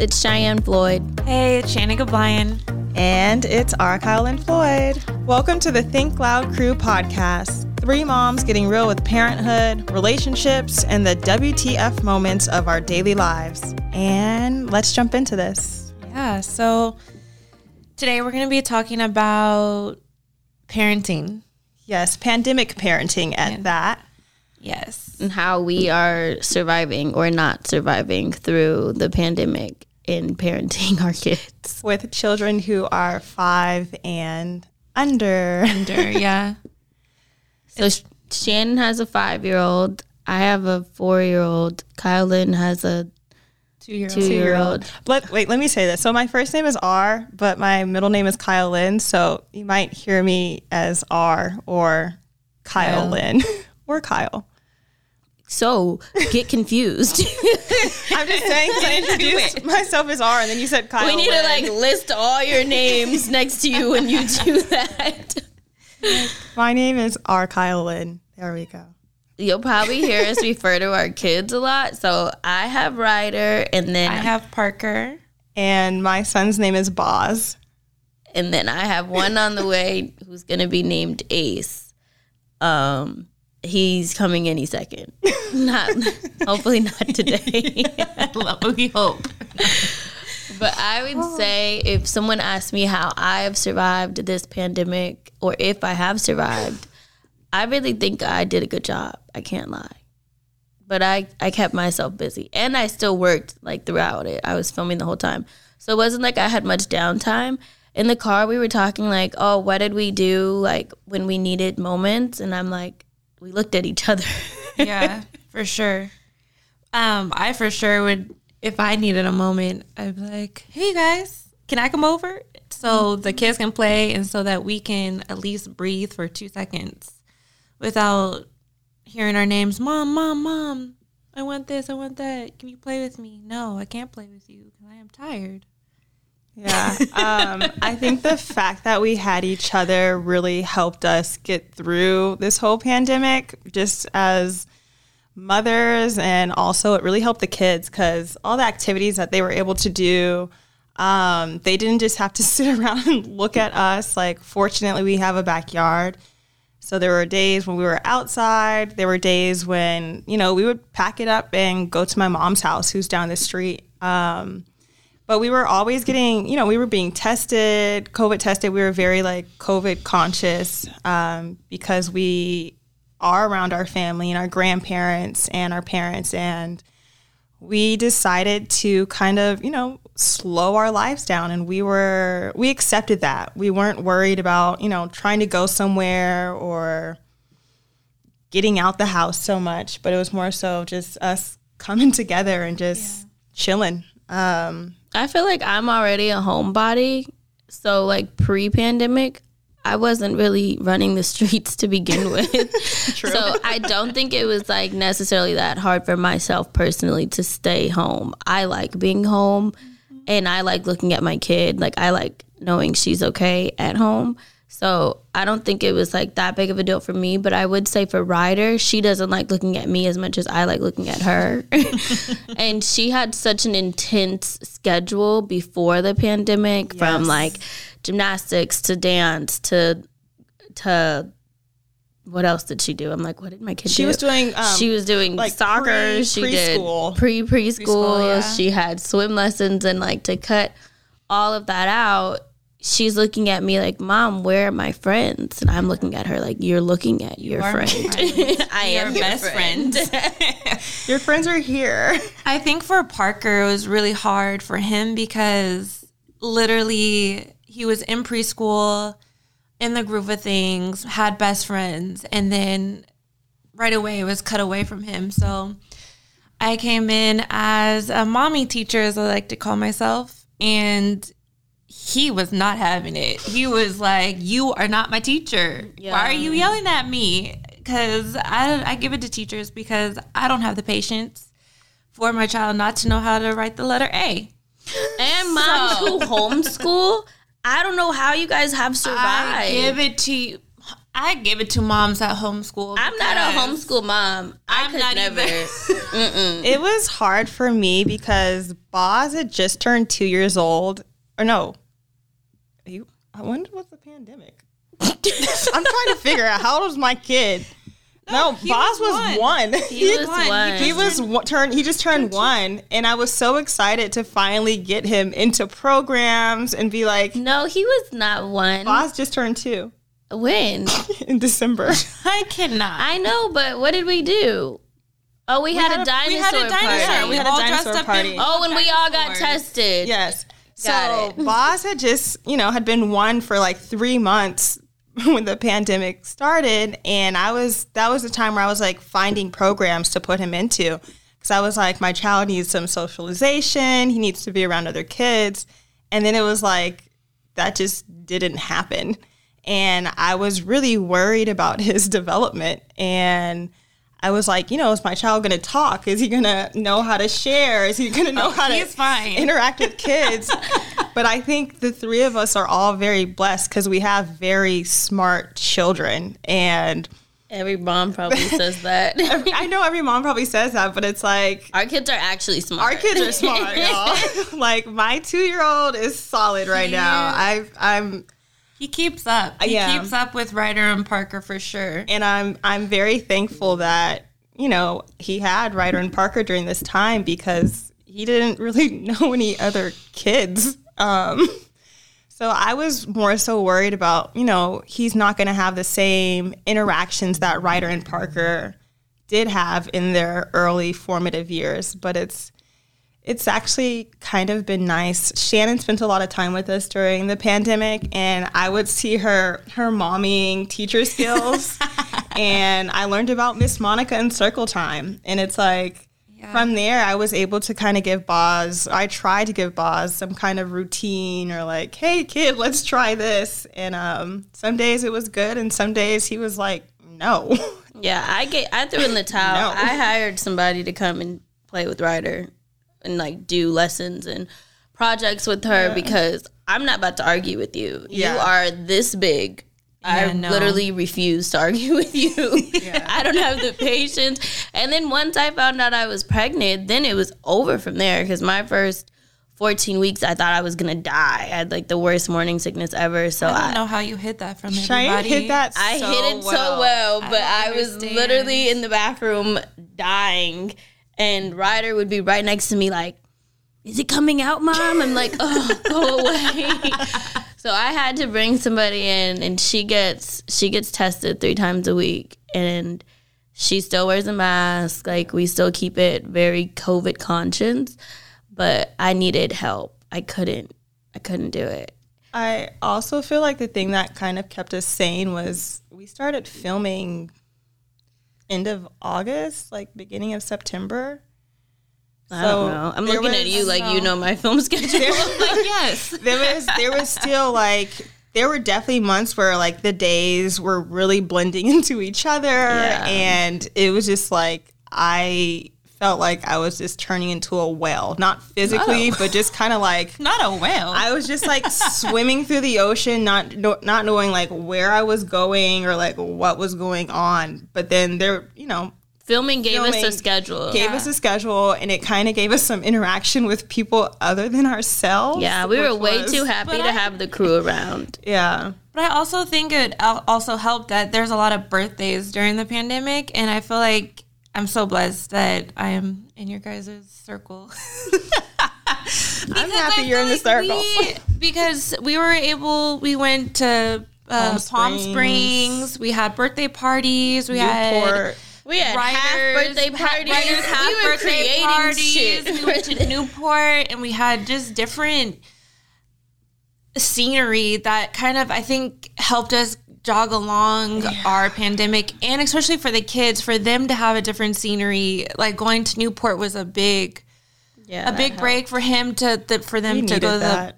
It's Cheyenne Floyd. Hey, it's Shanan Bryan. And it's R. And Floyd. Welcome to the Think Loud Crew podcast. Three moms getting real with parenthood, relationships, and the WTF moments of our daily lives. And let's jump into this. Yeah, so today we're going to be talking about parenting. Yes, pandemic parenting at yeah. that. Yes. And how we are surviving or not surviving through the pandemic in parenting our kids. With children who are five and under. Under, yeah. so Shanan has a five year old. I have a four year old. Kyle Lynn has a two year old. Two year old. Let, wait, let me say this. So my first name is R, but my middle name is Kyle Lynn. So you might hear me as R or Kyle, Kyle. Lynn or Kyle. So get confused. I'm just saying because I introduced myself as R, and then you said Kyle. We need Lynn. to like list all your names next to you when you do that. My name is R. Kyle Lynn. There we go. You'll probably hear us refer to our kids a lot. So I have Ryder, and then I have Parker, and my son's name is Boz, and then I have one on the way who's going to be named Ace. Um, he's coming any second. not hopefully not today. we hope. But I would oh. say if someone asked me how I have survived this pandemic or if I have survived, I really think I did a good job. I can't lie. But I, I kept myself busy and I still worked like throughout it. I was filming the whole time. So it wasn't like I had much downtime. In the car, we were talking like, oh, what did we do like when we needed moments? And I'm like, we looked at each other. yeah, for sure. Um, I for sure would if I needed a moment, I'd be like, "Hey guys, can I come over?" So the kids can play, and so that we can at least breathe for two seconds without hearing our names. Mom, mom, mom. I want this. I want that. Can you play with me? No, I can't play with you because I am tired. Yeah. Um, I think the fact that we had each other really helped us get through this whole pandemic just as mothers. And also, it really helped the kids because all the activities that they were able to do, um, they didn't just have to sit around and look at us. Like, fortunately, we have a backyard. So there were days when we were outside. There were days when, you know, we would pack it up and go to my mom's house, who's down the street. Um, but we were always getting, you know, we were being tested, COVID tested. We were very like COVID conscious um, because we are around our family and our grandparents and our parents. And we decided to kind of, you know, slow our lives down. And we were, we accepted that. We weren't worried about, you know, trying to go somewhere or getting out the house so much, but it was more so just us coming together and just yeah. chilling. Um, I feel like I'm already a homebody. So like pre-pandemic, I wasn't really running the streets to begin with. so I don't think it was like necessarily that hard for myself personally to stay home. I like being home mm-hmm. and I like looking at my kid. Like I like knowing she's okay at home. So I don't think it was like that big of a deal for me, but I would say for Ryder, she doesn't like looking at me as much as I like looking at her. and she had such an intense schedule before the pandemic yes. from like gymnastics to dance to to what else did she do? I'm like, what did my kid she do? was doing. Um, she was doing like soccer. Pre, she preschool. did pre preschool. Yeah. She had swim lessons and like to cut all of that out she's looking at me like, "Mom, where are my friends?" And I'm looking at her like, "You're looking at your you friend. I am your best friend. friend. your friends are here." I think for Parker, it was really hard for him because literally he was in preschool, in the groove of things, had best friends, and then right away it was cut away from him. So I came in as a mommy teacher, as I like to call myself, and he was not having it. He was like, "You are not my teacher. Yeah. Why are you yelling at me?" Because I I give it to teachers because I don't have the patience for my child not to know how to write the letter A. And moms so, who homeschool, I don't know how you guys have survived. I give it to you. I give it to moms at homeschool. I'm not a homeschool mom. I I'm could not never. either. It was hard for me because Boz had just turned two years old. Or no, you. Uh, when was the pandemic? I'm trying to figure out how old was my kid. No, he Boz was was one. He was one. one. He was one, turned. He just turned one, and I was so excited to finally get him into programs and be like, No, he was not one. Boz just turned two When? in December. I cannot. I know, but what did we do? Oh, we, had, had a a- dinosaur we had a dinosaur. party. We had a dinosaur dressed up party. in oh, and we all got tested. yes. Got so. Boz had just, you know, had been one for like three months when the pandemic started, and I was that was the time where I was like finding programs to put him into because I was like, my child needs some socialization. He needs to be around other kids, and then it was like that just didn't happen, and I was really worried about his development and. I was like, you know, is my child going to talk? Is he going to know how to share? Is he going to know oh, how to fine. interact with kids? but I think the three of us are all very blessed because we have very smart children. And Every mom probably says that. I know every mom probably says that, but it's like, Our kids are actually smart. our kids are smart, y'all. like my two year old is solid right now. I, I'm he keeps up. He Yeah. keeps up with Ryder and Parker for sure. and I'm I'm very thankful that you know he had Ryder and Parker during this time because he didn't really know any other kids. Um, so I was more so worried about you know he's not going to have the same interactions that Ryder and Parker did have in their early formative years, but it's it's actually kind of been nice. Shanan spent a lot of time with us during the pandemic, and I would see her her mommying teacher skills, and I learned about Miss Monica and Circle Time, and it's like. From there, I was able to kind of give Boz, I tried to give Boz some kind of routine or like, hey, kid, let's try this. And um, some days it was good, and some days he was like, no. Yeah, I get. I threw in the towel. No. I hired somebody to come and play with Ryder and like do lessons and projects with her because I'm not about to argue with you. Yeah. You are this big. I Yeah, no. literally refuse to argue with you. I don't have the patience. And then once I found out I was pregnant, then it was over from there because my first 14 weeks, I thought I was gonna die. I had like the worst morning sickness ever. So I don't I, know how you hid that from Cheyenne everybody. hit that I so hit it well. so well, but I I, was literally in the bathroom dying, and Ryder would be right next to me, like, "Is it coming out, mom?" I'm like, "Oh, go away." so I had to bring somebody in, and she gets she gets tested three times a week, and she still wears a mask. Like we still keep it very COVID conscious, but I needed help. I couldn't. I couldn't do it. I also feel like the thing that kind of kept us sane was we started filming end of August, like beginning of September. I don't know. I'm there looking at you like you know my film schedule. like yes. There was there was still like there were definitely months where like the days were really blending into each other and it was just like I felt like I was just turning into a whale, not physically, but just kind of like Not a whale. I was just like swimming through the ocean, not not knowing like where I was going or like what was going on. But then there, you know, Filming gave us a schedule. gave us a schedule, and it kind of gave us some interaction with people other than ourselves. yeah, we were way was- too happy to I- have the crew around. Yeah, But I also think it also helped that there's a lot of birthdays during the pandemic, and I feel like I'm so blessed that I am in your guys' circle. I'm happy you're in the circle. We, because we were able, we went to uh, Palm Palm, Springs. Springs. We had birthday parties. We had We had Ryder's, half birthday ha- parties. Ryder's half we were birthday creating parties. shit. We went to Newport, and we had just different scenery that kind of I think helped us jog along our pandemic, and especially for the kids, for them to have a different scenery. Like going to Newport was a big, yeah, a big break for him to, the, for them We to go to, the,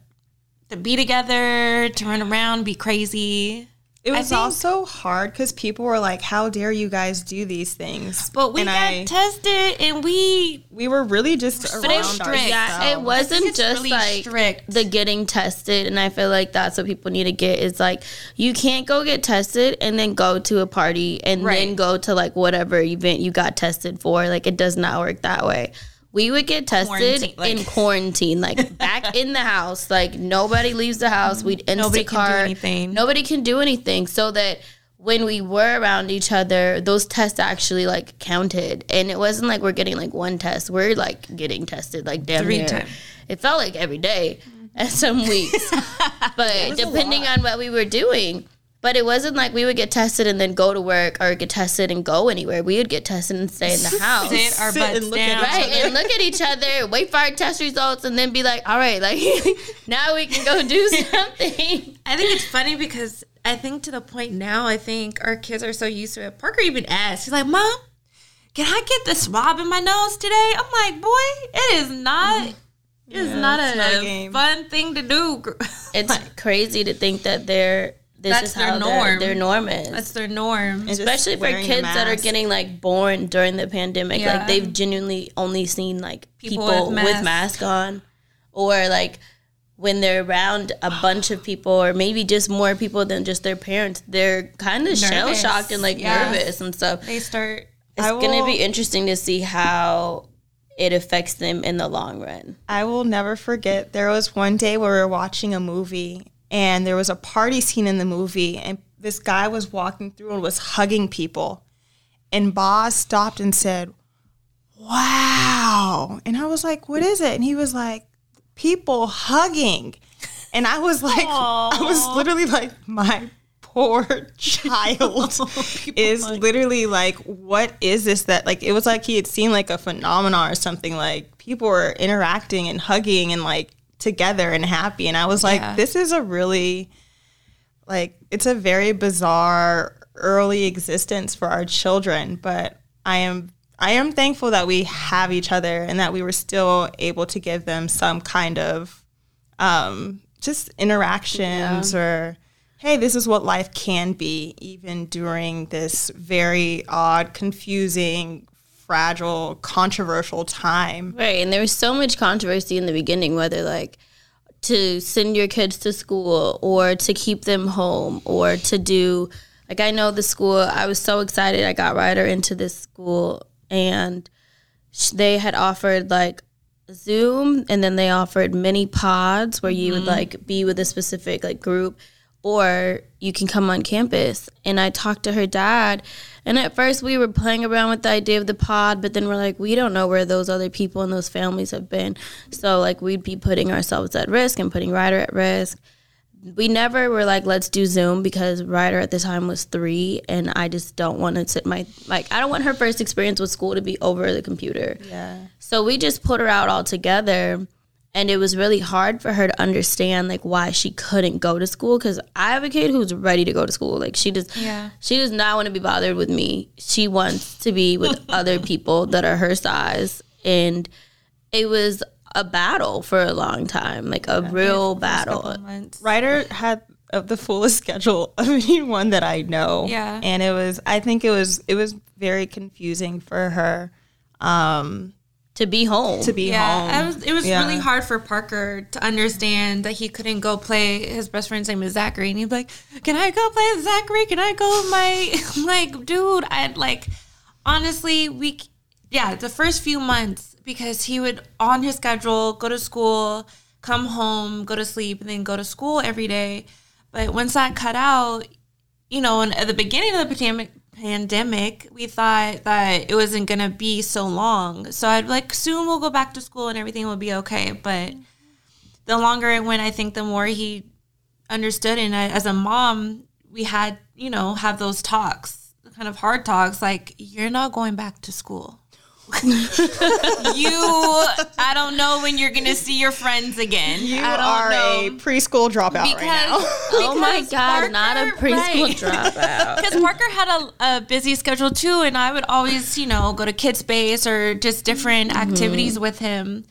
to be together, to run around, be crazy. It was think- also hard because people were like, "How dare you guys do these things?" But we and got I, tested and we we were really just it was around strict. Yeah, it ourselves. wasn't just really like strict. the getting tested, and I feel like that's what people need to get. Is like you can't go get tested and then go to a party and then go to like whatever event you got tested for. Like it does not work that way. We would get tested Quarantine, like- in quarantine, like back in the house. Like nobody leaves the house. We'd Instacart. Nobody can do anything. Nobody can do anything. So that when we were around each other, those tests actually like counted, and it wasn't like we're getting like one test. We're like getting tested like damn Three near. times. It felt like every day at some weeks, but depending on what we were doing. But it wasn't like we would get tested and then go to work or get tested and go anywhere. We would get tested and stay in the house. sit our Sit and look at down. each Right, and look at each other, wait for our test results, and then be like, "All right, like now we can go do something." I think it's funny because I think to the point now, I think our kids are so used to it. Parker even asked, he's like, Mom, can I get the swab in my nose today? I'm like, Boy, it is not. Mm-hmm. It is not it's a not a game. fun thing to do. gr- It's crazy to think that they're this That's is their how norm. their norm is. That's their norm. And just Especially for kids that are getting like born during the pandemic. Yeah. Like they've genuinely only seen like people, People with, with mask. masks. on. Or like when they're around a bunch of people or maybe just more people than just their parents, they're kind of shell shocked and like Yeah. nervous and stuff. They start. It's I gonna be interesting to see how it affects them in the long run. I will never forget. There was one day where we were watching a movie, and there was a party scene in the movie, and this guy was walking through and was hugging people, and Boz stopped and said, "Wow!" And I was like, "What is it?" And he was like, "People hugging," and I was like, I was literally like, my poor child is literally like, what is this that like it was like he had seen like a phenomenon or something like people were interacting and hugging and like together and happy and I was like, Yeah. this is a really like it's a very bizarre early existence for our children, but I am I am thankful that we have each other and that we were still able to give them some kind of um, just interactions or hey, this is what life can be, even during this very odd, confusing, fragile, controversial time. Right. And there was so much controversy in the beginning, whether like to send your kids to school or to keep them home or to do like I know the school I was so excited I got Ryder into this school and they had offered like Zoom and then they offered mini pods where you would mm-hmm. like be with a specific like group or you can come on campus. And I talked to her dad and at first we were playing around with the idea of the pod, but then we're like, we don't know where those other people and those families have been. So like we'd be putting ourselves at risk and putting Ryder at risk we never were like let's do zoom because ryder at the time was three and i just don't want to sit my like i don't want her first experience with school to be over the computer Yeah. so we just put her out all together and it was really hard for her to understand like why she couldn't go to school because i have a kid who's ready to go to school like she does Yeah. she does not want to be bothered with me she wants to be with other people that are her size and it was a battle for a long time like a real battle months. Ryder had uh, the fullest schedule of anyone that I know. Yeah. And it was, I think it was, it was very confusing for her um, to be home to be Yeah, home. I was, it was Yeah. really hard for Parker to understand that he couldn't go play. His best friend's name is Zachary, and he'd be like, "Can I go play with Zachary? Can I go with my like, dude?" I'd like, honestly, we, yeah, the first few months because he would on his schedule go to school, come home, go to sleep, and then go to school every day. But once that cut out, you know, and at the beginning of the pandemic, pandemic, we thought that it wasn't gonna be so long. So I'd like, soon we'll go back to school and everything will be okay. But the longer it went, I think the more he understood. And I, as a mom, we had, you know, have those talks, kind of hard talks, like you're not going back to school. you, I don't know when you're gonna see your friends again. you I don't are know. a preschool dropout right now. oh my because god not a preschool right. dropout because Parker had a, a busy schedule too, and I would always, you know, go to Kids Space or just different mm-hmm. activities with him.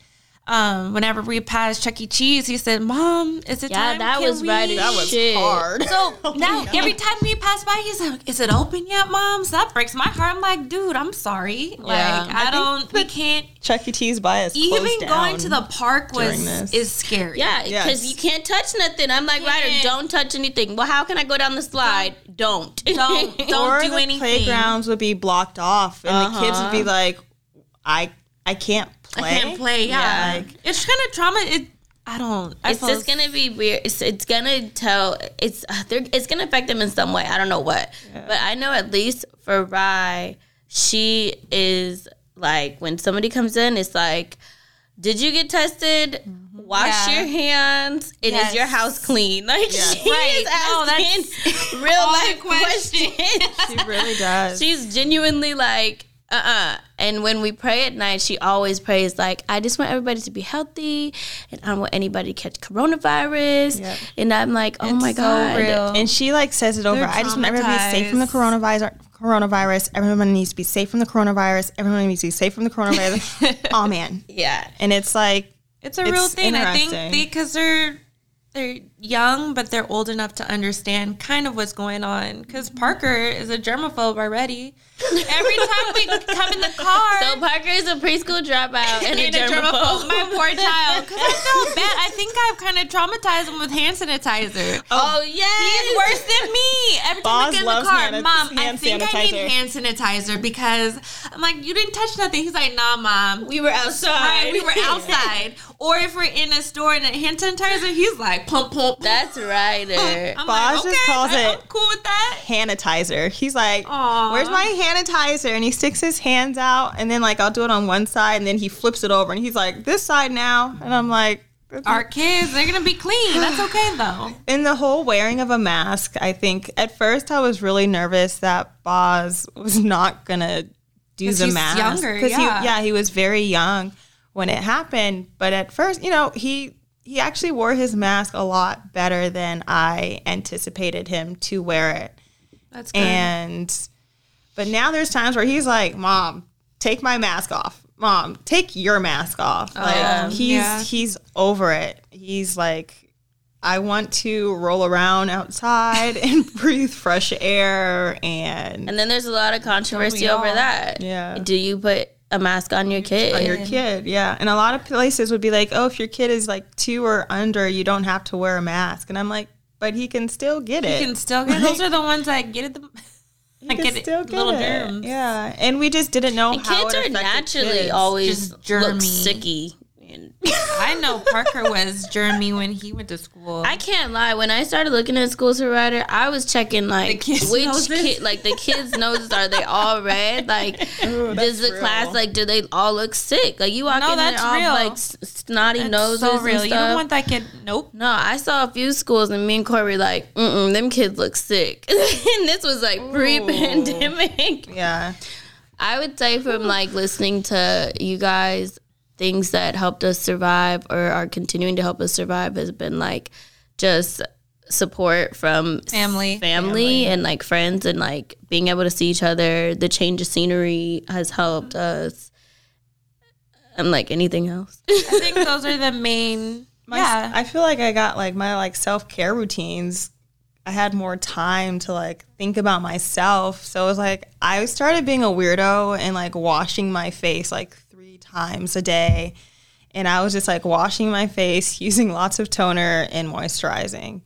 Um, whenever we passed Chuck E. Cheese, he said, "Mom, is it Yeah, time? that Can was we-" right That was shit. hard. So now every time we pass by, he's like, "Is it open yet, Mom?" So that breaks my heart. I'm like, "Dude, I'm sorry. Like, Yeah. I, don't. We can't. Chuck E. Cheese by us. Even closed going to the park was during is scary. Yeah, because Yes. you can't touch nothing. I'm like, Ryder, don't touch anything. Well, how can I go down the slide? Don't. Don't don't or do the anything. playgrounds would be blocked off, and the kids would be Uh-huh. like, "I I can't play. I can't play. Yeah, Like- it's kind of trauma. It. I don't. I it's just gonna be weird. It's, it's gonna tell. It's uh, they're, it's gonna affect them in some way. I don't know what, but I know at least for Rye, she is like when somebody comes in, it's like, did you get tested? Wash Yeah. your hands. And Yes. is your house clean? Like she Right. is No, asking that's real life questions. questions. She really does. She's genuinely like, uh uh And when we pray at night, she always prays, like, I just want everybody to be healthy and I don't want anybody to catch coronavirus. Yep. And I'm like, oh my so God. real. and she like says it over. They're I just want everybody to be safe from the coronavirus. Coronavirus. Everyone needs to be safe from the coronavirus. Everyone needs to be safe from the coronavirus. oh man. Yeah. And it's like It's a real thing. I think because they're they're young, but they're old enough to understand kind of what's going on. Because Parker is a germaphobe already. Every time we come in the car, So Parker is a preschool dropout and a and a germaphobe, germaphobe. my poor child. Because I feel bad. I think I've kind of traumatized him with hand sanitizer. Oh, oh yeah. He's worse than me. Every time Boz we get in the car, hand- mom, I hand think I need hand sanitizer because I'm like, you didn't touch nothing. He's like, nah, mom. We were outside. Right, we were outside. or if we're in a store and a hand sanitizer, he's like, pump, pump. That's right. I'm Boz just calls I'm it- cool with that. sanitizer. He's like, Aw. "Where's my sanitizer?" And he sticks his hands out, and then like I'll do it on one side, and then he flips it over, and he's like, "This side now," and I'm like. Our kids, they're gonna be clean. That's okay though. In the whole wearing of a mask, I think at first I was really nervous that Boz was not gonna do the he's mask younger, he, yeah. yeah, he was very young when it happened. But at first, you know, he he actually wore his mask a lot better than I anticipated him to wear it. That's good. And but now there's times where he's like, "Mom, take my mask off. Mom, take your mask off." Oh, like he's yeah. he's over it. He's like I want to roll around outside and breathe fresh air and And then there's a lot of controversy oh, over that. Yeah. Do you put a mask on your kid? on your kid. Yeah. And a lot of places would be like, "Oh, if your kid is like 2 or under, you don't have to wear a mask." And I'm like, "But he can still get it." you can still get it. those are the ones that get it. The, He that can get it, still get little it. germs. Yeah. And we just didn't know And how kids it are naturally kids. always Just look germy. sicky. And I know Parker was Jeremy when he went to school. I can't lie. When I started looking at schools for Ryder, I was checking like which noses? kid, like the kids' noses are they all red? Like does that's the real. class like do they all look sick? Like you walk No, in that's they're all like snotty It's noses so real. You don't want that kid. Nope. no, I saw a few schools and me and Corey were like, mm them kids look sick. and this was like pre-pandemic. Yeah. I would say from like listening to you guys, things that helped us survive or are continuing to help us survive has been like just support from s- Family. family, and like friends and like being able to see each other. The change of scenery has helped us. And like anything else. I think those are the main. My, yeah. I feel like I got like my like self care routines. I had more time to like think about myself. So it was like I started being a weirdo and like washing my face like three times a day. And I was just like washing my face, using lots of toner and moisturizing.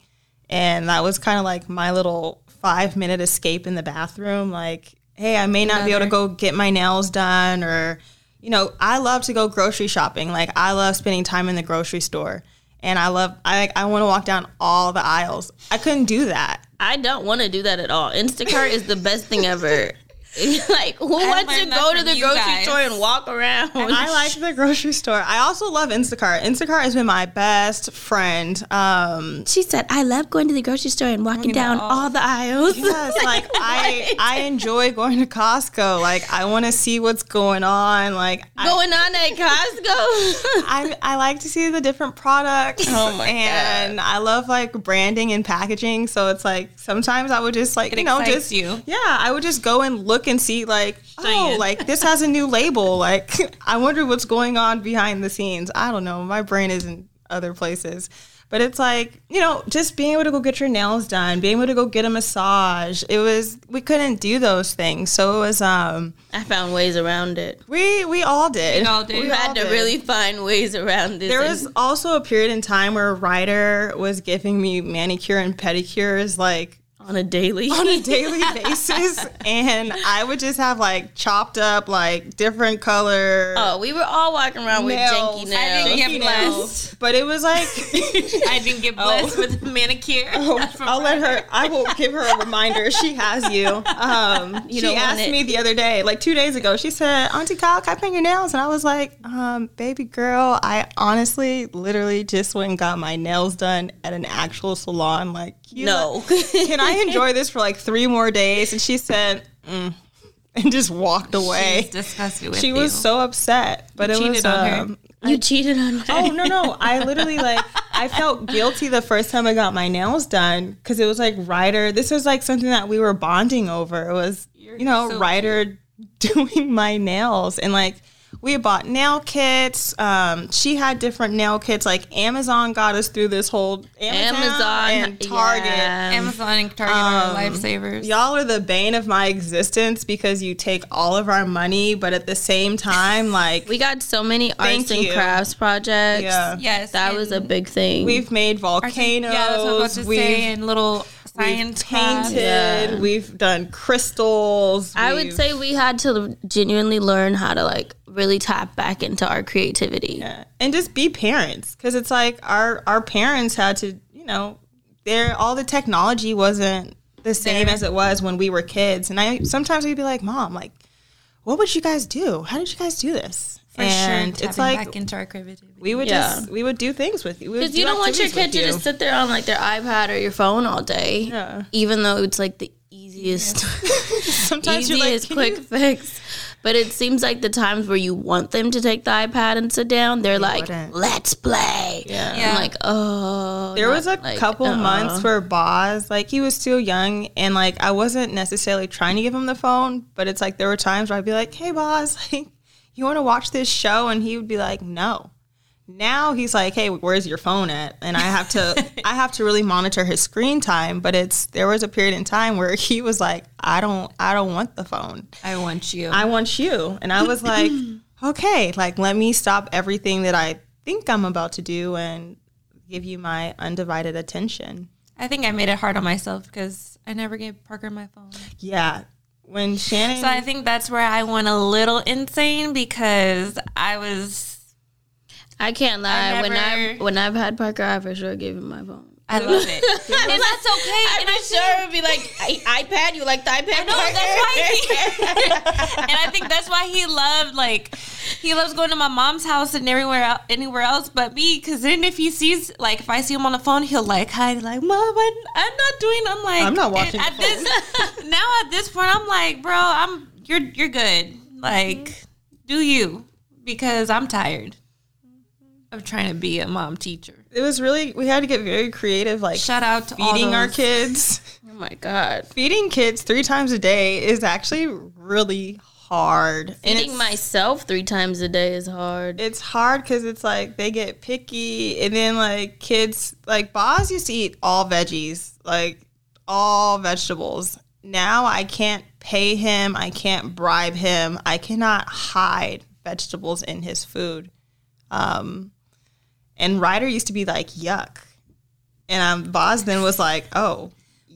And that was kind of like my little five minute escape in the bathroom. Like, hey, I may not be able to go get my nails done or, you know, I love to go grocery shopping. Like, I love spending time in the grocery store. And I love, I like, I want to walk down all the aisles. I couldn't do that. I don't want to do that at all. Instacart is the best thing ever. like who wants to go to the grocery guys. store and walk around? I like the grocery store. I also love Instacart. Instacart has been my best friend. Um, She said, "I love going to the grocery store and walking down all- all the aisles." Yes, like I I enjoy going to Costco. Like I want to see what's going on. Like I, Going on at Costco. I I like to see the different products. Oh my and I love like branding and packaging. So it's like sometimes I would just like It you know just you. yeah I would just go and look look and see like, oh, like this has a new label. Like, I wonder what's going on behind the scenes. I don't know. My brain is in other places. But it's like, you know, just being able to go get your nails done, being able to go get a massage. It was we couldn't do those things. So it was um I found ways around it. we we all did. We all did. We We had to did. really find ways around it There and- was also a period in time where Ryder was giving me manicure and pedicures like on a daily. on a daily basis, and I would just have like chopped up like different color. oh, we were all walking around with janky nails. janky I nails. didn't get blessed. nails. But it was like I didn't get blessed with manicure. Oh, I'll let her. I will give her a reminder. She has you. Um, You she asked it. me the other day, like two days ago. She said, "Auntie Kyle, can I paint your nails?" And I was like, um, "Baby girl, I honestly, literally just went and got my nails done at an actual salon. Like, you No. can I enjoy this for like three more days?" And she said, mm, and just walked away. She's disgusted with She was you. so upset, but it cheated was on her. um, you cheated on her. Oh no no! I literally like I felt guilty the first time I got my nails done because it was like Ryder. This was like something that we were bonding over. It was you know so Ryder doing my nails and like we bought nail kits. Um, she had different nail kits. Like Amazon got us through this whole Amazon, Amazon and Target. yeah. Amazon and Target are lifesavers. Y'all are the bane of my existence because you take all of our money, but at the same time, like We got so many arts and you. crafts projects. Yeah. Yes, That was a big thing. we've made I think- volcanoes. Yeah, that's what I was about to we've say. And little science we've painted. Yeah. We've done crystals. I would say we had to genuinely learn how to like really tap back into our creativity. Yeah. and just be parents because it's like our our parents had to, you know, there all the technology wasn't the same There. as it was when we were kids. And I sometimes we'd be like, "Mom, like, what would you guys do? How did you guys do this?" For and sure, it's tapping like back into our creativity. we would Yeah. just we would do things with you. We would Because you do don't want your activities kid to with just sit there on like their iPad or your phone all day. Yeah. Even though it's like the easiest Sometimes you're like, easiest "Can quick you-" fix. But it seems like the times where you want them to take the iPad and sit down, they're like, wouldn't. "Let's play." Yeah. Yeah. I'm like, oh. There was a like, couple uh-uh. months where Boz, like he was still young, and like I wasn't necessarily trying to give him the phone, but it's like there were times where I'd be like, "Hey, Boz, like you want to watch this show?" And he would be like, "No." Now he's like, "Hey, where's your phone at?" And I have to, I have to really monitor his screen time. But it's there was a period in time where he was like, "I don't, I don't want the phone. I want you. I want you." And I was like, "Okay, like let me stop everything that I think I'm about to do and give you my undivided attention." I think I made it hard on myself because I never gave Parker my phone. Yeah. When Shanan So I think that's where I went a little insane because I was. I can't lie. I when I when I've had Parker, I for sure gave him my phone. I love it, and that's okay. and I sure would be like iPad. You like the iPad? No, that's why he, and I think that's why he loved like he loves going to my mom's house and everywhere el- anywhere else but me because then if he sees like if I see him on the phone he'll like hide like mom I'm, I'm not doing I'm like I'm not watching at the this now at this point I'm like bro I'm you're you're good like mm-hmm. do you because I'm tired of trying to be a mom teacher it was really we had to get very creative like shout out to feeding our kids. Oh my god. Feeding kids 3 times a day is actually really hard. Feeding myself three times a day is hard. it's hard cuz it's like they get picky and then like kids like Boz used to eat all veggies, like all vegetables. Now I can't pay him, I can't bribe him. I cannot hide vegetables in his food. Um, and Ryder used to be like, yuck. And um, Boz then was like, oh,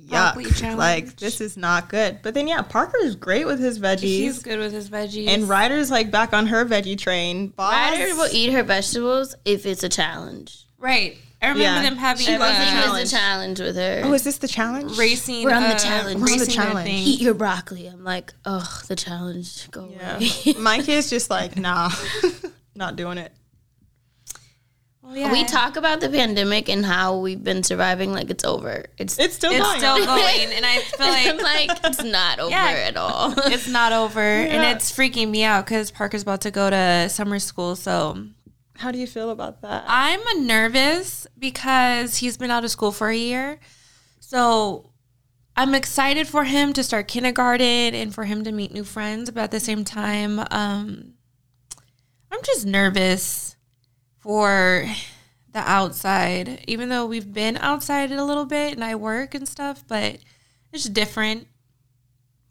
yuck. Like, this is not good. But then, yeah, Parker's great with his veggies. he's good with his veggies and Ryder's like back on her veggie train. Boz, Ryder will eat her vegetables if it's a challenge. right I remember Yeah. them having She loves uh, the challenge. a challenge with her. Oh, is this the challenge? racing. We're on the uh, challenge. We're on the challenge. Eat your broccoli. I'm like, oh, the challenge. Go Yeah. away. My kid's just like, nah, not doing it. Well, yeah. We talk about the pandemic and how we've been surviving like it's over. It's It's still It's going. still going, and I feel I'm like like it's not over Yeah. at all. it's not over, and it's freaking me out because Parker's about to go to summer school. So How do you feel about that? I'm nervous because he's been out of school for a year. So I'm excited for him to start kindergarten and for him to meet new friends, but at the same time, um, I'm just nervous for the outside. Even though we've been outside a little bit and I work and stuff, but it's different.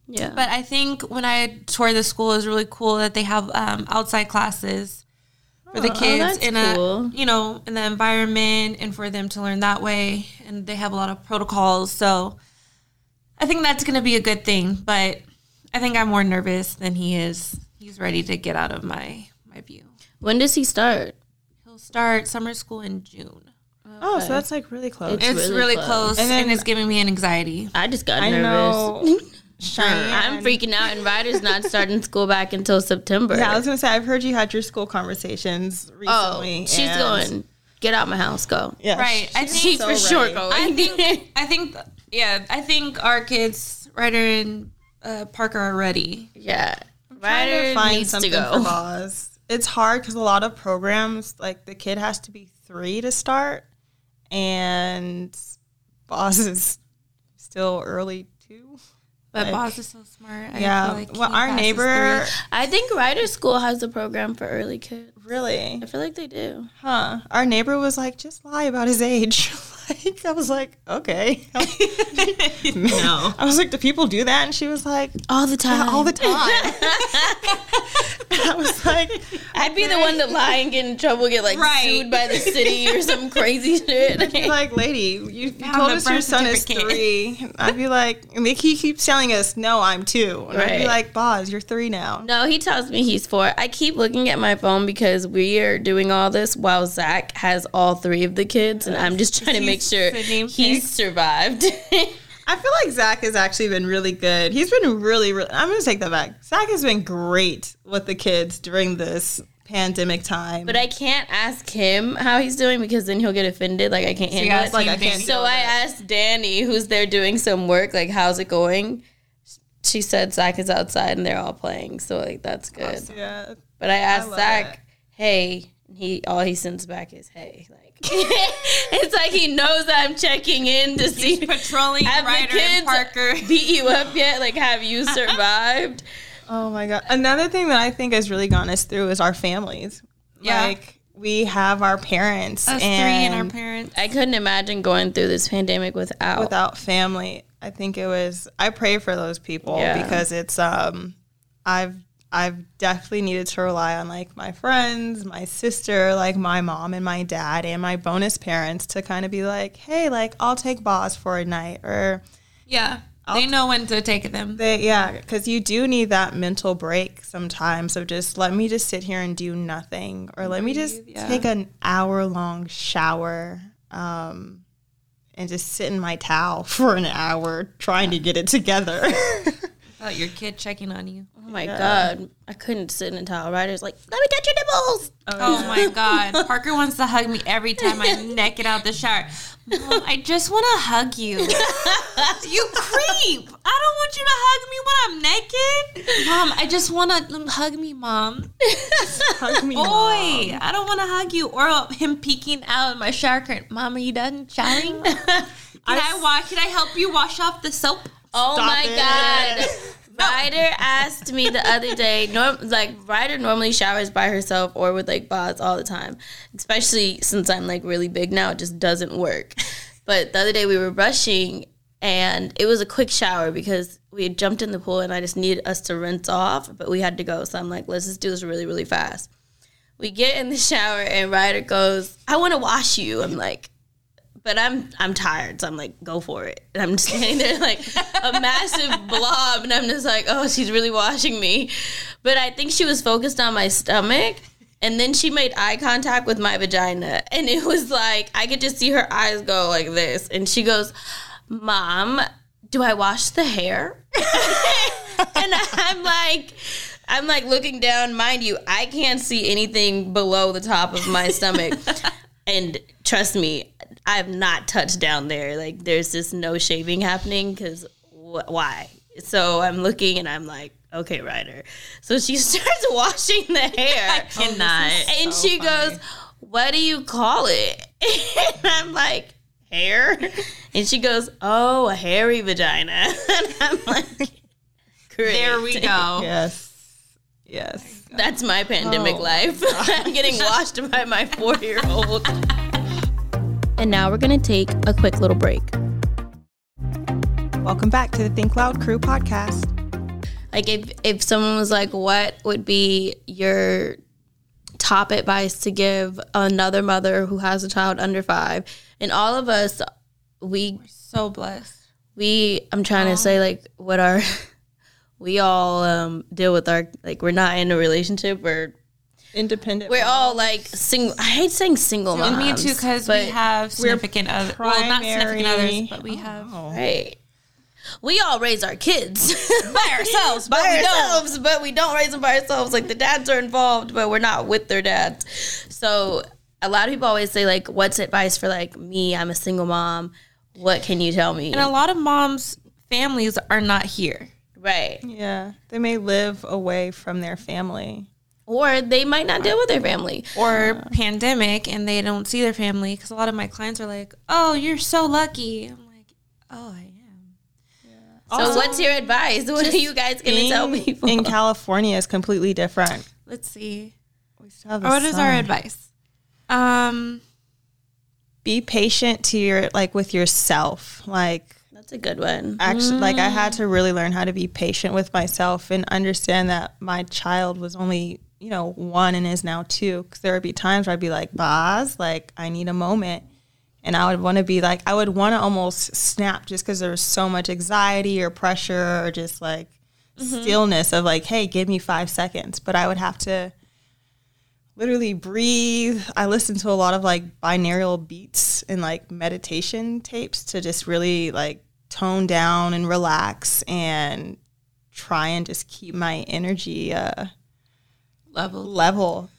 Yeah. But I think when I toured the school, it was really cool that they have um, outside classes for the Oh, kids that's in cool. a you know in the environment and for them to learn that way. And they have a lot of protocols, so I think that's going to be a good thing. But I think I'm more nervous than he is. He's ready to get out of my my view. when does he start? He'll start summer school in June. Oh, so that's like really close. It's It's really really, close. close, And and, then- it's giving me an anxiety. I just got I nervous. know. Cheyenne. I'm freaking out, and Ryder's not starting school back until September. Yeah, I was gonna say I've heard you had your school conversations oh, recently. she's and- going. Get out my house, go. Yeah, Right. I she's think She's for so sure going. I think I think yeah, I think our kids, Ryder and uh, Parker, are ready. yeah, Ryder to find needs to something go. for Boz. It's hard because a lot of programs, like the kid has to be three to start, and Boz is still early too. But Like- Boz is so smart. I Yeah, feel like well, our neighbor. I think Ryder's school has a program for early kids. really, I feel like they do. huh? Our neighbor was like, just lie about his age. like, I was like, okay. no. I was like, do people do that? And she was like, All the time. all the time. I was like, I'd be the one to lie and get in trouble, get like Right. sued by the city or some crazy shit. like, lady, you, you told us your son is three. I'd be like, they- he keeps telling us, no, I'm two. And I'd be like, Boz, you're three now. No, he tells me he's four. I keep looking at my phone because we are doing all this while Zach has all three of the kids, and I'm just trying to make sure he's survived. I feel like Zach has actually been really good. He's been really, really, I'm going to take that back. Zach has been great with the kids during this pandemic time. but I can't ask him how he's doing because then he'll get offended. Like I can't handle Yeah, it. like, I can't So I asked Danny, who's there doing some work, like how's it going? She said Zach is outside and they're all playing, so like that's good. yeah. But I asked love Zach, it. "Hey," and he all he sends back is "Hey." Like it's like he knows I'm checking in to see Patrolling have the Ryder kids and Parker. beat you up yet. Like, have you survived? Oh my god! Another thing that I think has really gotten us through is our families. Yeah. Like we have our parents Us and three and our parents. I couldn't imagine going through this pandemic without. without family. I think it was. I pray for those people Yeah. because it's. Um, I've I've definitely needed to rely on like my friends, my sister, like my mom and my dad, and my bonus parents to kind of be like, hey, like I'll take Boz for a night or. Yeah. They know when to take them. They, yeah, because you do need that mental break sometimes of just let me just sit here and do nothing, or let me just yeah. take an hour long shower, um, and just sit in my towel for an hour trying to get it together. About your kid checking on you. oh my god, I couldn't sit in a towel. Ryder's like, let me touch your nipples. Oh my god. Parker wants to hug me every time I naked out the shower. Mom, I just want to hug you. you creep. I don't want you to hug me when I'm naked. Mom, I just want to hug me, mom. Hug me, Boy, Mom. I don't want to hug you. Or him peeking out in my shower curtain. Mom, are you done showering? Can I, wash? Can I help you wash off the soap? Oh Stop my it. god. Ryder asked me the other day, norm, like Ryder normally showers by herself or with like Boz all the time. Especially since I'm like really big now, it just doesn't work. But the other day we were brushing and it was a quick shower because we had jumped in the pool and I just needed us to rinse off, but we had to go. So I'm like, let's just do this really, really fast. We get in the shower and Ryder goes, I want to wash you. I'm like, but I'm I'm tired, so I'm like, go for it. And I'm standing there like a massive blob, and I'm just like, oh, she's really washing me. But I think she was focused on my stomach, and then she made eye contact with my vagina, and it was like I could just see her eyes go like this, and she goes, "Mom, do I wash the hair?" and I'm like. I'm like looking down, mind you, I can't see anything below the top of my stomach. and trust me, I have not touched down there. Like there's just no shaving happening because wh- why? So I'm looking and I'm like, okay, Ryder. So she starts washing the hair. I Cannot. and she goes, what do you call it? and I'm like, hair? And she goes, oh, a hairy vagina. And I'm like, great. There we go. Yes. Yes. That's my pandemic Oh, life. I'm getting washed by my four year old. And now we're going to take a quick little break. Welcome back to the Think Loud Crew podcast. Like, if, if someone was like, what would be your top advice to give another mother who has a child under five? And all of us, we So blessed. we i'm trying to say like what our we all um deal with our like we're not in a relationship we're Independent. we're all like single i hate saying single moms me too, because we have significant others. Well, not significant primary- others, but we have. Oh. right we all raise our kids By ourselves, but by we don't. ourselves but we don't raise them by ourselves like the dads are involved but we're not with their dads so a lot of people always say like what's advice for like me i'm a single mom what can you tell me And a lot of moms' families are not here. right Yeah. They may live away from their family. Or they might not deal with their family or pandemic and they don't see their family because a lot of my clients are like, "Oh, you're so lucky." I'm like, "Oh, I am." So what's your advice? What are you guys gonna tell people? in California is completely different. Let's see. We still have the What is our advice? Um, Be patient to your like with yourself. Like That's a good one. actually like I had to really learn how to be patient with myself and understand that my child was only, you know, one and is now two. Cause there would be times where I'd be like, Boz, like I need a moment. And I would want to be like, I would want to almost snap just because there was so much anxiety or pressure or just like stillness of like, hey, give me five seconds. But I would have to literally breathe. I listen to a lot of like binaural beats and like meditation tapes to just really like tone down and relax and try and just keep my energy uh, level. level.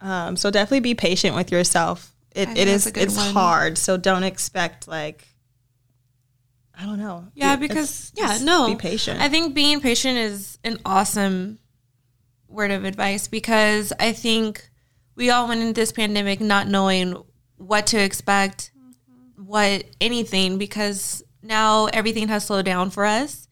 Um, so definitely be patient with yourself. It, it is that's a good it's one. hard. So don't expect like I don't know. Yeah, Be- because yeah, no, be patient. I think being patient is an awesome word of advice because I think we all went into this pandemic not knowing what to expect, what anything, because now everything has slowed down for us.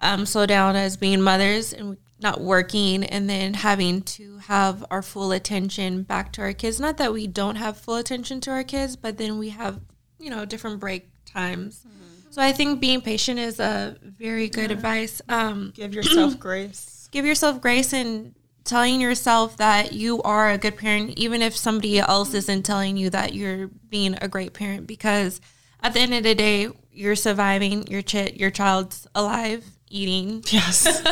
Um, slow down as being mothers and not working, and then having to have our full attention back to our kids. Not that we don't have full attention to our kids, but then we have, you know, different break times. So I think being patient is a very good advice. Um, Give yourself grace. give yourself grace and telling yourself that you are a good parent, even if somebody else isn't telling you that you're being a great parent. Because at the end of the day, you're surviving. Your ch- your child's alive, eating. Yes.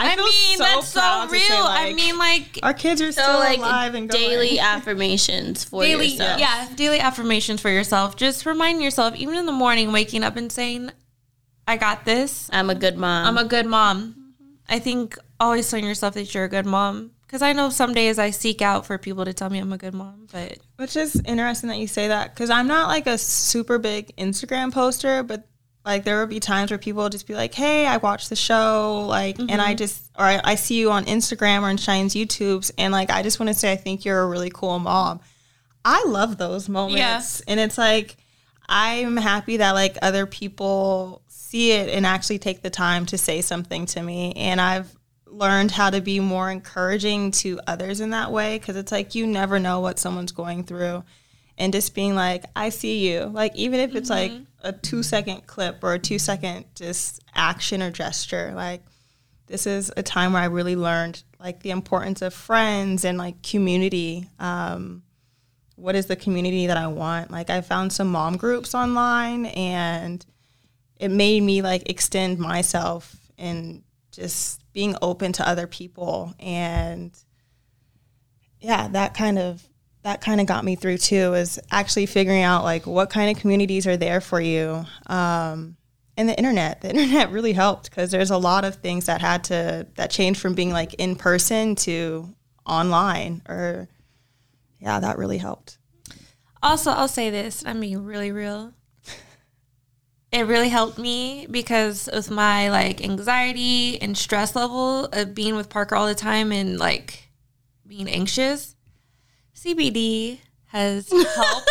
I, feel mean, so that's so real. say, I mean, like Our kids are So still like alive and going. daily affirmations for daily, yourself. yeah, daily affirmations for yourself. Just remind yourself, even in the morning, waking up and saying, "I got this." I'm a good mom. I'm a good mom. I think always telling yourself that you're a good mom. Because I know some days I seek out for people to tell me I'm a good mom, but Which is interesting that you say that because I'm not like a super big Instagram poster, but like there would be times where people will just be like, "Hey, I watched the show," like, and I mm-hmm. just or I, I see you on Instagram or in Shine's YouTube's, and like I just want to say I think you're a really cool mom. I love those moments, and it's like I'm happy that like other people see it and actually take the time to say something to me, and I've learned how to be more encouraging to others in that way because it's like you never know what someone's going through. And just being like i see you like even if it's like mm-hmm. A two second clip or a two second just action or gesture. Like this is a time where i really learned like the importance of friends and like community. Um, what is the community that i want? Like i found some mom groups online and it made me like extend myself and just being open to other people. And yeah that kind of that kind of got me through too is actually figuring out like what kind of communities are there for you um, and the internet the internet really helped because there's a lot of things that had to that changed from being like in person to online or yeah that really helped also I'll say this, I'm being really real. It really helped me because with my like anxiety and stress level of being with Parker all the time and like being anxious. CBD has helped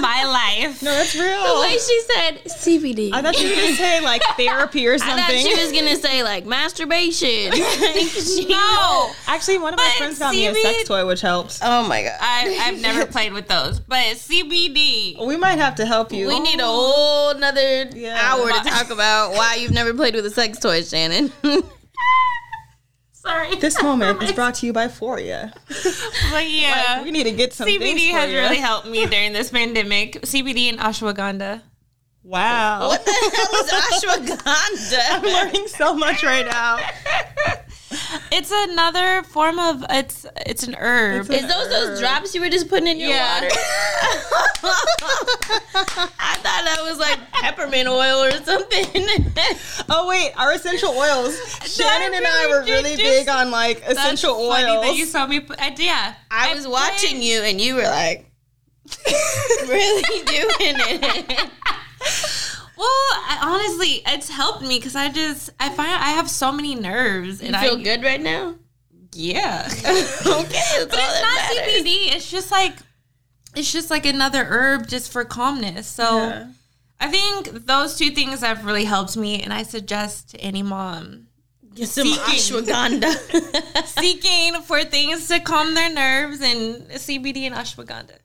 my life. No, that's real. The way she said CBD. I thought you were gonna say like therapy or something. I thought she was gonna say like masturbation. No, Actually, one of my But friends got me a sex toy, which helps. Oh my god. I, I've never played with those, but CBD. We might have to help you. We need a whole another Yeah. hour to talk about why you've never played with a sex toy, Shanan. Sorry, This moment is brought to you by Foria. but yeah, We need to get some CBD for has ya. really helped me during this pandemic. CBD and ashwagandha. Wow. what the hell is ashwagandha? I'm learning so much right now. It's another form of it's it's an herb. Is those those drops you were just putting in your Yeah. water? I thought that was like peppermint oil or something. Oh wait, our essential oils. Shanan and I were really just- big on like essential That's funny oils. that you saw me. Put, I, yeah, I was watching you and you were like really doing it. Well, I, honestly, it's helped me because I just I find I have so many nerves and You feel I good right now? yeah. Okay, that's all But that it's not matters. CBD. It's just like it's just like another herb just for calmness. So Yeah. I think those two things have really helped me, and I suggest to any mom Get some Seeking. ashwagandha. seeking for things to calm their nerves and CBD and ashwagandha.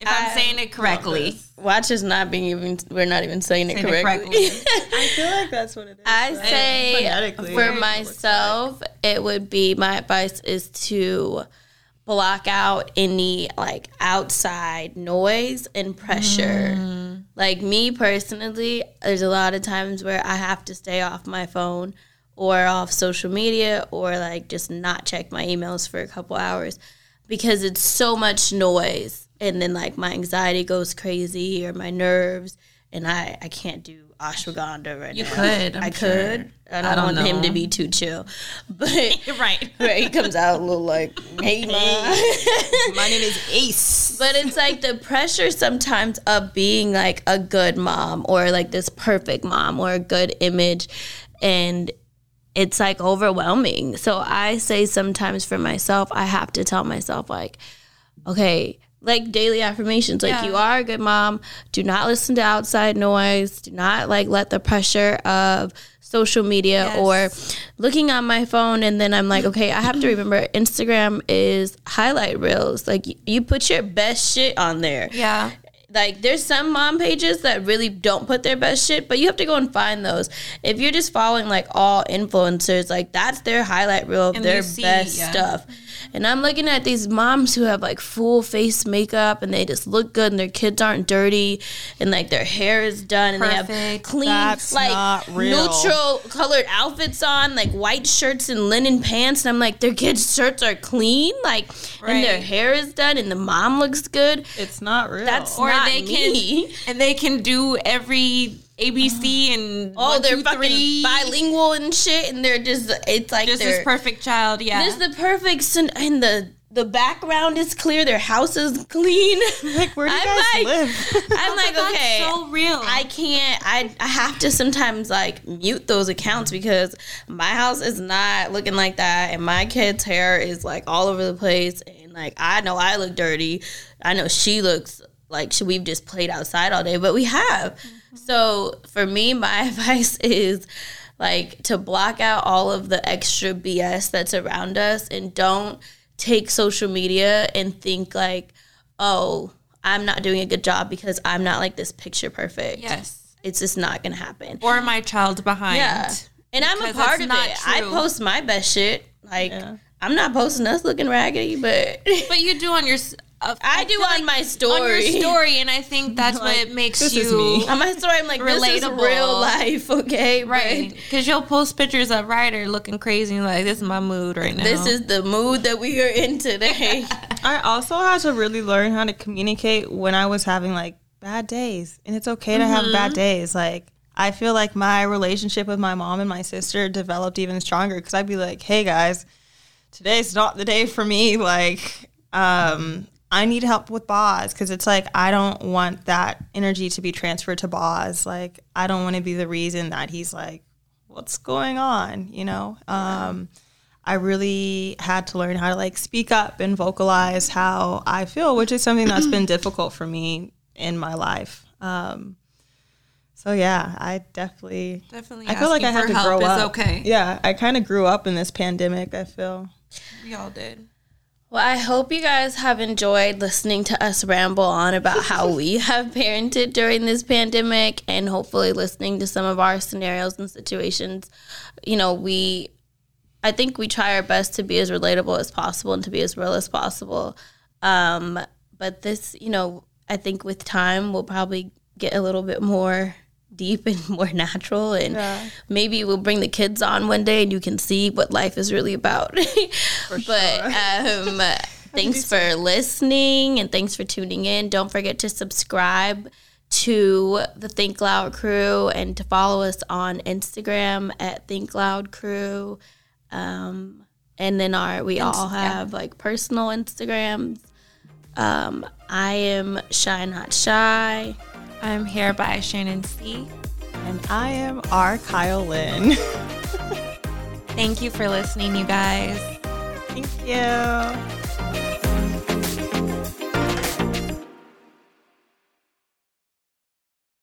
If I'm I saying it correctly. Watch us not being even. We're not even saying it Saying it correctly. correctly. I feel like that's what it is. I right? say Phonetically, for it looks myself, it would be my advice is to block out any like outside noise and pressure. Mm. Like me personally, there's a lot of times where I have to stay off my phone or off social media or like just not check my emails for a couple hours because it's so much noise and then like my anxiety goes crazy or my nerves and I, I can't do ashwagandha right now. You now. could, I'm I sure. could. I don't, I don't want him to be too chill. But right. right, he comes out a little like, hey, ma. My name is Ace. But it's like the pressure sometimes of being like a good mom or like this perfect mom or a good image. And it's like overwhelming. So I say sometimes for myself, I have to tell myself, like, okay, like daily affirmations, like Yeah. you are a good mom. Do not listen to outside noise. Do not like let the pressure of social media Yes. or looking on my phone and then I'm like, okay, I have to remember Instagram is highlight reels. Like you put your best shit on there Yeah. like there's some mom pages that really don't put their best shit but you have to go and find those if you're just following like all influencers like that's their highlight reel of And their see, best yeah. stuff and i'm looking at these moms who have like full face makeup and they just look good and their kids aren't dirty and like their hair is done and they have clean That's like neutral colored outfits on like white shirts and linen pants and i'm like their kids shirts are clean like and their hair is done and the mom looks good It's not real. That's Or not they me. can and they can do every ABC and Oh, one, they're two, fucking three. bilingual and shit, and they're just it's like Just this perfect child. Yeah. this is the perfect and the the background is clear, their house is clean. like where do you I'm guys like- live? I'm oh like, That's okay, so real. I can't. I I have to sometimes like mute those accounts because my house is not looking like that, and my kid's hair is like all over the place, and like I know I look dirty. I know she looks like she, we've just played outside all day, but we have. Mm-hmm. So for me, my advice is like to block out all of the extra BS that's around us, and don't take social media and think like, oh. I'm not doing a good job because I'm not like this picture perfect yes. it's just not gonna happen. Or my child behind. Yeah. And I'm a part of not it. I post my best shit. Like Yeah. I'm not posting us looking raggedy, but But you do on your. S- Uh, I do feel on my story. On your story, and I think that's Like, what makes this is you me. on my story, I'm like, this is Relatable. real life, okay? Right. Because you'll post pictures of Ryder looking crazy, and like this is my mood right now. This is the mood that we are in today. I also had to really learn how to communicate when I was having like bad days. And it's okay to have Mm-hmm. bad days. Like I feel like my relationship with my mom and my sister developed even stronger because I'd be like, "Hey guys, today's not the day for me. Like, um, I need help with Boz because it's like I don't want that energy to be transferred to Boz. Like, I don't want to be the reason that he's like, what's going on? You know. Um, I really had to learn how to like speak up and vocalize how I feel, which is something that's been difficult for me in my life. Um, so yeah, I definitely Definitely I feel like I had to grow up. okay. Yeah, I kind of grew up in this pandemic. I feel. We all did. Well, I hope you guys have enjoyed listening to us ramble on about how we have parented during this pandemic and hopefully listening to some of our scenarios and situations. You know, we, I think we try our best to be as relatable as possible and to be as real as possible. Um, but this, you know, I think with time we'll probably get a little bit more deep and more natural and Yeah. maybe we'll bring the kids on one day and you can see what life is really about. But um, thanks for listening and thanks for tuning in. Don't forget to subscribe to the think loud crew and to follow us on instagram at think loud crew. Um, and then our we all have like personal instagrams. Um, i am Chey not shy I'm here by Shanan C. And I am R. Kyle Lynn. Thank you for listening, you guys. Thank you.